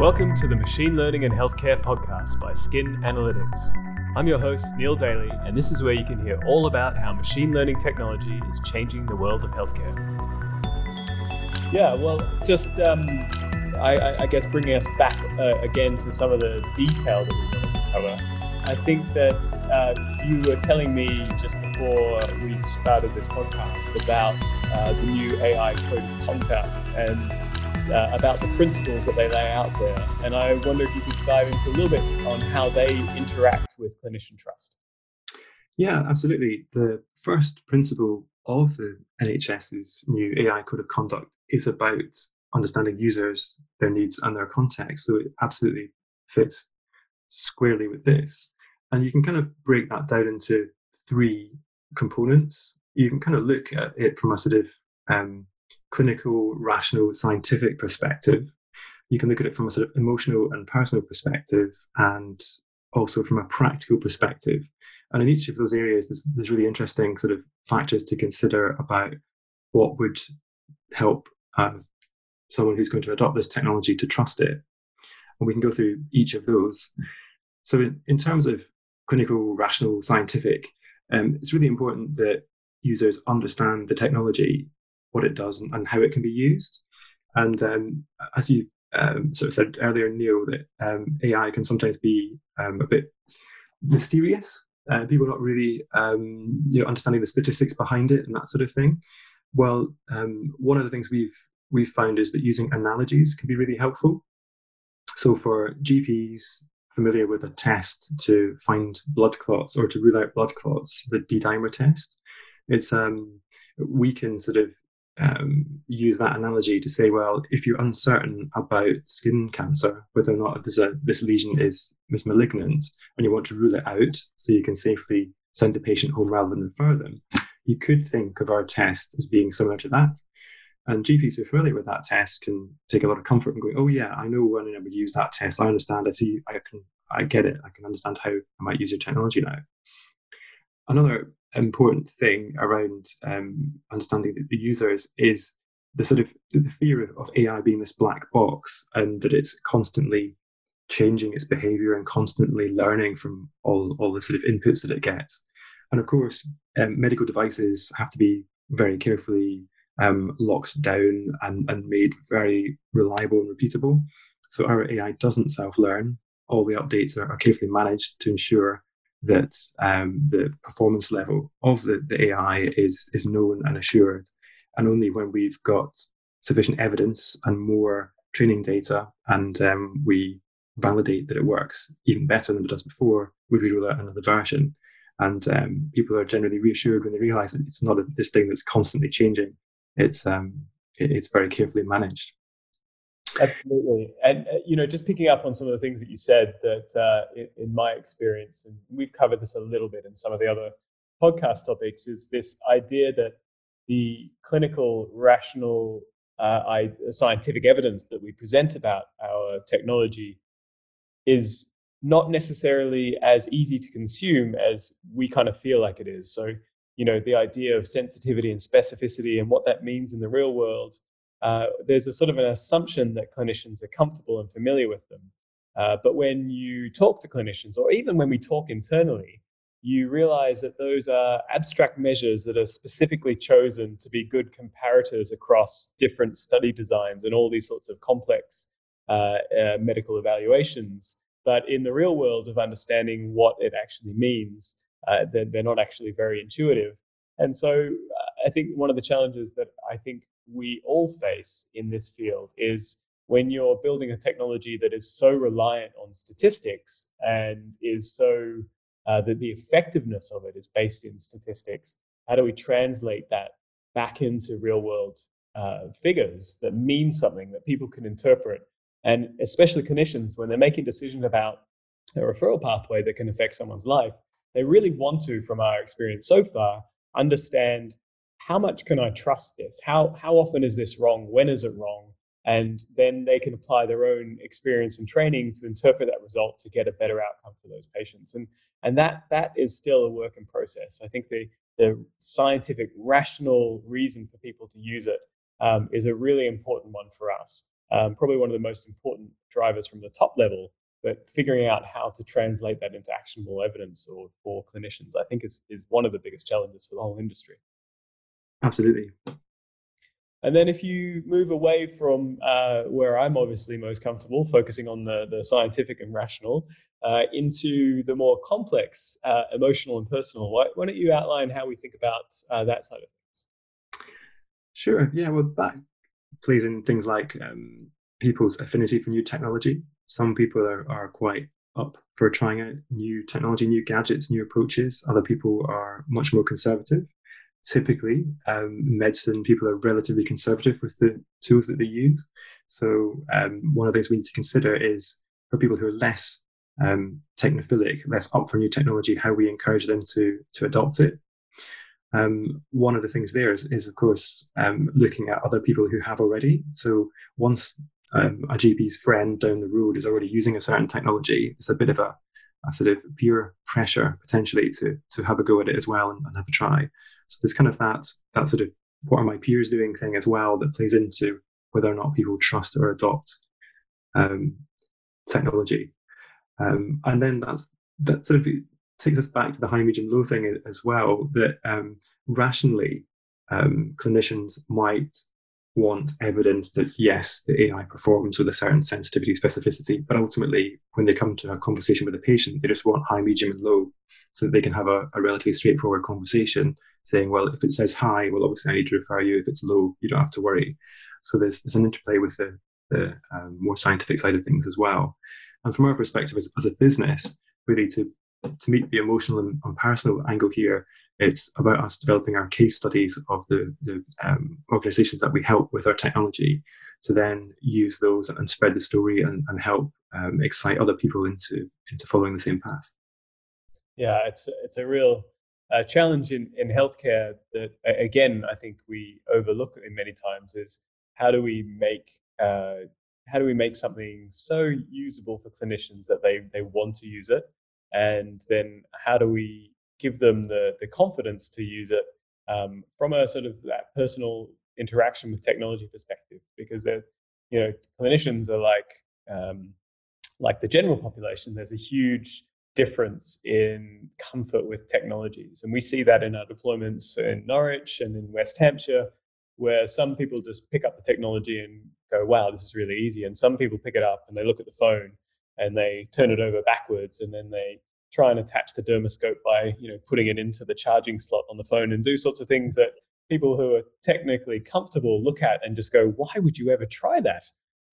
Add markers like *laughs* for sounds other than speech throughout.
Welcome to the Machine Learning and Healthcare podcast by Skin Analytics. I'm your host, Neil Daly, and this is where you can hear all about how machine learning technology is changing the world of healthcare. Yeah, well, just um, I, I, guess bringing us back uh, again to some of the detail that we wanted to cover. I think that uh, you were telling me just before we started this podcast about uh, the new AI code of conduct and uh, about the principles that they lay out there. And I wonder if you could dive into a little bit on how they interact with clinician trust. Yeah, absolutely. The first principle of the NHS's new AI code of conduct is about understanding users, their needs, and their context. So it absolutely fits squarely with this. And you can kind of break that down into three components. You can kind of look at it from a sort of um, clinical, rational, scientific perspective. You can look at it from a sort of emotional and personal perspective, and also from a practical perspective. And in each of those areas, there's, there's really interesting sort of factors to consider about what would help uh, someone who's going to adopt this technology to trust it. And we can go through each of those. So, in, in terms of clinical, rational, scientific, um, it's really important that users understand the technology what it does and, and how it can be used. And um, as you um, sort of said earlier, Neil, that um, AI can sometimes be um, a bit mysterious. Uh, people not really, um, you know, understanding the statistics behind it and that sort of thing. Well, um, one of the things we've we've found is that using analogies can be really helpful. So for GPs familiar with a test to find blood clots or to rule out blood clots, the D-dimer test, it's um, we can sort of um, use that analogy to say, well, if you're uncertain about skin cancer, whether or not a, this lesion is, is malignant, and you want to rule it out so you can safely send the patient home rather than refer them, you could think of our test as being similar to that. And GPs who are familiar with that test can take a lot of comfort in going, oh yeah, I know when I would use that test. I understand. I see. I can. I get it. I can understand how I might use your technology now. Another important thing around um, understanding the users is the sort of the fear of AI being this black box and that it's constantly changing its behavior and constantly learning from all, all the sort of inputs that it gets. And of course, um, medical devices have to be very carefully um, locked down and, and made very reliable and repeatable. So our AI doesn't self learn. All the updates are, are carefully managed to ensure that um, the performance level of the, the AI is, is known and assured. And only when we've got sufficient evidence and more training data and um, we validate that it works even better than it does before, would we roll out another version. And um, people are generally reassured when they realize that it's not a, this thing that's constantly changing. It's um, it, it's very carefully managed. Absolutely. And, uh, you know, just picking up on some of the things that you said that uh, in, in, my experience, and we've covered this a little bit in some of the other podcast topics, is this idea that the clinical, rational, uh, I, scientific evidence that we present about our technology is not necessarily as easy to consume as we kind of feel like it is. So, you know, the idea of sensitivity and specificity and what that means in the real world uh, there's a sort of an assumption that clinicians are comfortable and familiar with them. Uh, but when you talk to clinicians, or even when we talk internally, you realize that those are abstract measures that are specifically chosen to be good comparators across different study designs and all these sorts of complex uh, uh medical evaluations. But in the real world of understanding what it actually means, uh, they're, they're, not actually very intuitive. And so uh, I think one of the challenges that I think we all face in this field is when you're building a technology that is so reliant on statistics and is so uh, that the effectiveness of it is based in statistics, how do we translate that back into real world uh, figures that mean something that people can interpret? And especially clinicians, when they're making decisions about a referral pathway that can affect someone's life, they really want to, from our experience so far, understand how much can I trust this? How how often is this wrong? When is it wrong? And then they can apply their own experience and training to interpret that result to get a better outcome for those patients. And and that that is still a work in process. I think the the scientific, rational reason for people to use it um, is a really important one for us. um, probably one of the most important drivers from the top level. But figuring out how to translate that into actionable evidence or for clinicians, I think, is, is one of the biggest challenges for the whole industry. Absolutely. And then if you move away from uh, where I'm obviously most comfortable, focusing on the, the scientific and rational, uh, into the more complex uh, emotional and personal, why, why, don't you outline how we think about uh, that side of things? Sure. Yeah. Well, that plays in things like um, people's affinity for new technology. Some people are, are quite up for trying out new technology, new gadgets, new approaches. Other people are much more conservative. Typically um, medicine people are relatively conservative with the tools that they use. So um, one of the things we need to consider is for people who are less um, technophilic less up for new technology how we encourage them to to adopt it. Um, one of the things there is, is of course um, looking at other people who have already. So once um, a gp's friend down the road is already using a certain technology it's a bit of a, a sort of peer pressure potentially to to have a go at it as well and, and have a try so there's kind of that that sort of what are my peers doing thing as well that plays into whether or not people trust or adopt um, technology. Um, and then that's that sort of takes us back to the high, medium, low thing as well. That um, rationally, um, clinicians might want evidence that yes, the AI performs with a certain sensitivity, specificity, but ultimately, when they come to a conversation with a patient, they just want high, medium, and low, so that they can have a, a relatively straightforward conversation saying, well, if it says high, well, obviously I need to refer you. If it's low, you don't have to worry. So there's, there's an interplay with the, the um, more scientific side of things as well. And from our perspective as, as a business, really to, to meet the emotional and, and, personal angle here, it's about us developing our case studies of the, the um, organizations that we help with our technology to then use those and spread the story and, and help um, excite other people into, into following the same path. Yeah, it's, it's a real a challenge in, in healthcare that again I think we overlook in many times is how do we make uh, how do we make something so usable for clinicians that they they want to use it, and then how do we give them the the confidence to use it um, from a sort of that personal interaction with technology perspective because they're you know clinicians are like um, like the general population there's a huge difference in comfort with technologies. And we see that in our deployments in Norwich and in West Hampshire, where some people just pick up the technology and go, wow, this is really easy. And some people pick it up and they look at the phone and they turn it over backwards and then they try and attach the dermoscope by you know putting it into the charging slot on the phone and do sorts of things that people who are technically comfortable look at and just go why would you ever try that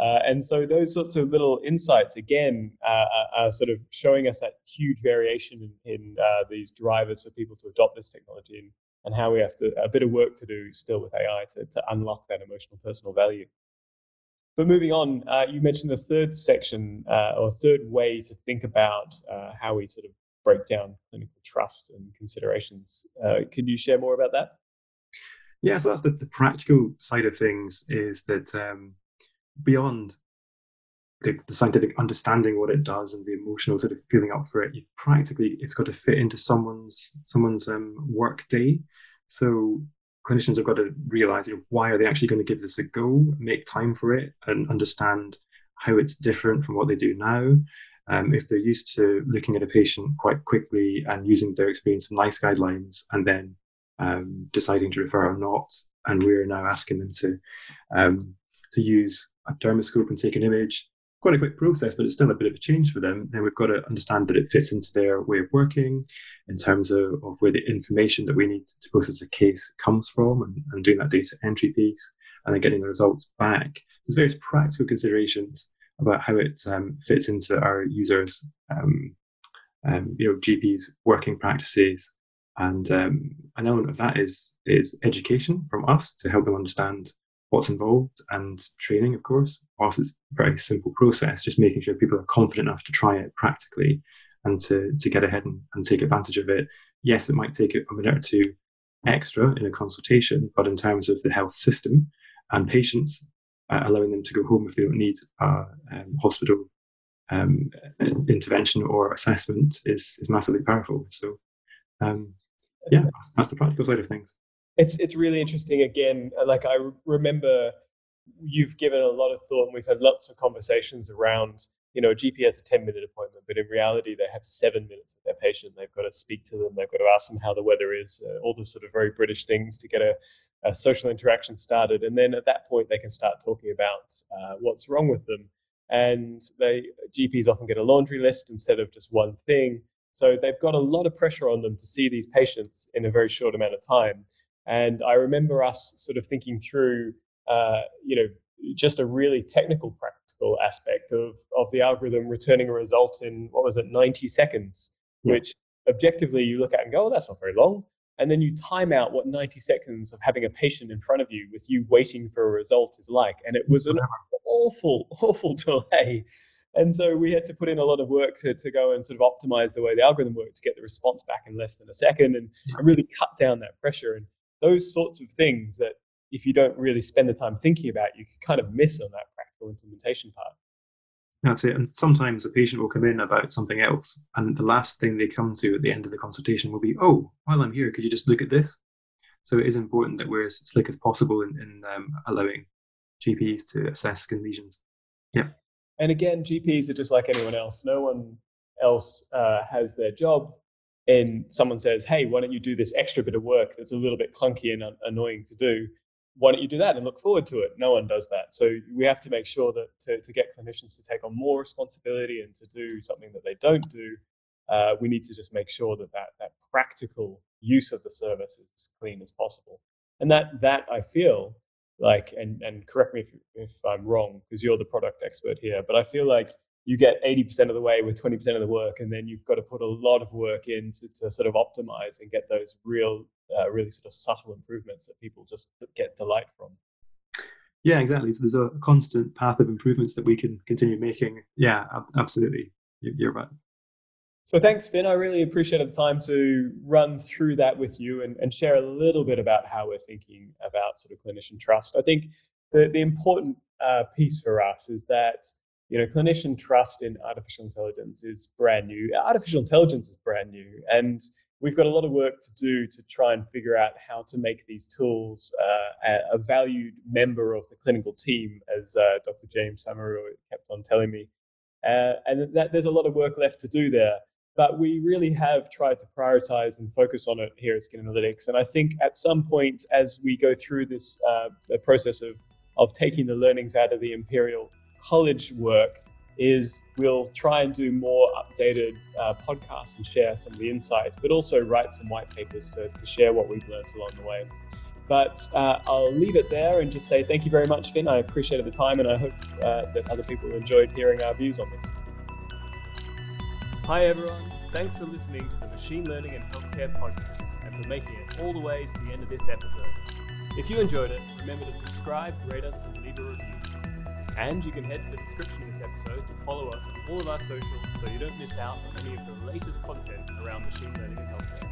uh, and so those sorts of little insights, again, uh, are, sort of showing us that huge variation in, in uh, these drivers for people to adopt this technology and, and how we have to, a bit of work to do still with AI to, to unlock that emotional personal value. But moving on, uh, you mentioned the third section uh, or third way to think about uh, how we sort of break down clinical trust and considerations. could you share more about that? Yeah, so that's the, the practical side of things is that um, beyond the, the, scientific understanding what it does and the emotional sort of feeling up for it, you've practically it's got to fit into someone's someone's um, work day. So clinicians have got to realize you know, why are they actually going to give this a go, make time for it, and understand how it's different from what they do now. Um, if they're used to looking at a patient quite quickly and using their experience from NICE guidelines and then um, deciding to refer or not, and we're now asking them to um, to use a dermoscope and take an image. Quite a quick process, but it's still a bit of a change for them. Then we've got to understand that it fits into their way of working in terms of, of where the information that we need to process a case comes from and, and doing that data entry piece and then getting the results back. There's various practical considerations about how it um, fits into our users, um, um, you know, GPs working practices, and um, an element of that is is education from us to help them understand what's involved and training, of course. Whilst it's a very simple process, just making sure people are confident enough to try it practically and to, to get ahead and, and take advantage of it. Yes, it might take a minute or two extra in a consultation, but in terms of the health system and patients, uh, allowing them to go home if they don't need a um, hospital um, intervention or assessment is, is massively powerful. So, um, yeah, that's the practical side of things it's it's really interesting. Again, like I remember you've given a lot of thought, and we've had lots of conversations around. You know, a GP has a 10 minute appointment, but in reality, they have seven minutes with their patient. They've got to speak to them, they've got to ask them how the weather is, uh, all the sort of very British things to get a, a, social interaction started. And then at that point, they can start talking about uh, what's wrong with them. And they GPs often get a laundry list instead of just one thing. So they've got a lot of pressure on them to see these patients in a very short amount of time. And I remember us sort of thinking through, uh, you know, just a really technical, practical aspect of, of the algorithm returning a result in, what was it, 90 seconds, yeah. which objectively you look at and go, oh, that's not very long. And then you time out what 90 seconds of having a patient in front of you with you waiting for a result is like. And it was an awful, *laughs* awful delay. And so we had to put in a lot of work to, to go and sort of optimize the way the algorithm worked to get the response back in less than a second and, and really cut down that pressure. And those sorts of things that if you don't really spend the time thinking about, you can kind of miss on that practical implementation part. That's it. And sometimes a patient will come in about something else, and the last thing they come to at the end of the consultation will be, "Oh, while I'm here, could you just look at this?" So it is important that we're as slick as possible in, in um, allowing GPs to assess skin lesions. Yeah. And again, GPs are just like anyone else. No one else uh, has their job and someone says, "Hey, why don't you do this extra bit of work that's a little bit clunky and annoying to do? Why don't you do that and look forward to it?" No one does that. So we have to make sure that to, to get clinicians to take on more responsibility and to do something that they don't do, uh, we need to just make sure that, that that practical use of the service is as clean as possible. And that that I feel like, and and correct me if, if I'm wrong because you're the product expert here, but I feel like you get 80% of the way with 20% of the work and then you've got to put a lot of work in to, to sort of optimize and get those real uh, really sort of subtle improvements that people just get delight from. Yeah exactly. So there's a constant path of improvements that we can continue making. Yeah absolutely. You're right. So thanks finn. I really appreciated the time to run through that with you and, and share a little bit about how we're thinking about sort of clinician trust. I think the, the important uh, piece for us is that you know, clinician trust in artificial intelligence is brand new. Artificial intelligence is brand new, and we've got a lot of work to do to try and figure out how to make these tools uh, a valued member of the clinical team, as uh, Dr. James Samaru kept on telling me. Uh, and that, there's a lot of work left to do there. But we really have tried to prioritize and focus on it here at Skin Analytics. And I think at some point, as we go through this uh, process of, of taking the learnings out of the Imperial college work is we'll try and do more updated uh, podcasts and share some of the insights, but also write some white papers to, to share what we've learned along the way. But uh, I'll leave it there and just say thank you very much, Finn. I appreciated the time and I hope uh, that other people enjoyed hearing our views on this. Hi, everyone. Thanks for listening to the Machine Learning and Healthcare podcast and for making it all the way to the end of this episode. If you enjoyed it, remember to subscribe, rate us, and leave a review. And you can head to the description of this episode to follow us on all of our socials so you don't miss out on any of the latest content around machine learning and healthcare.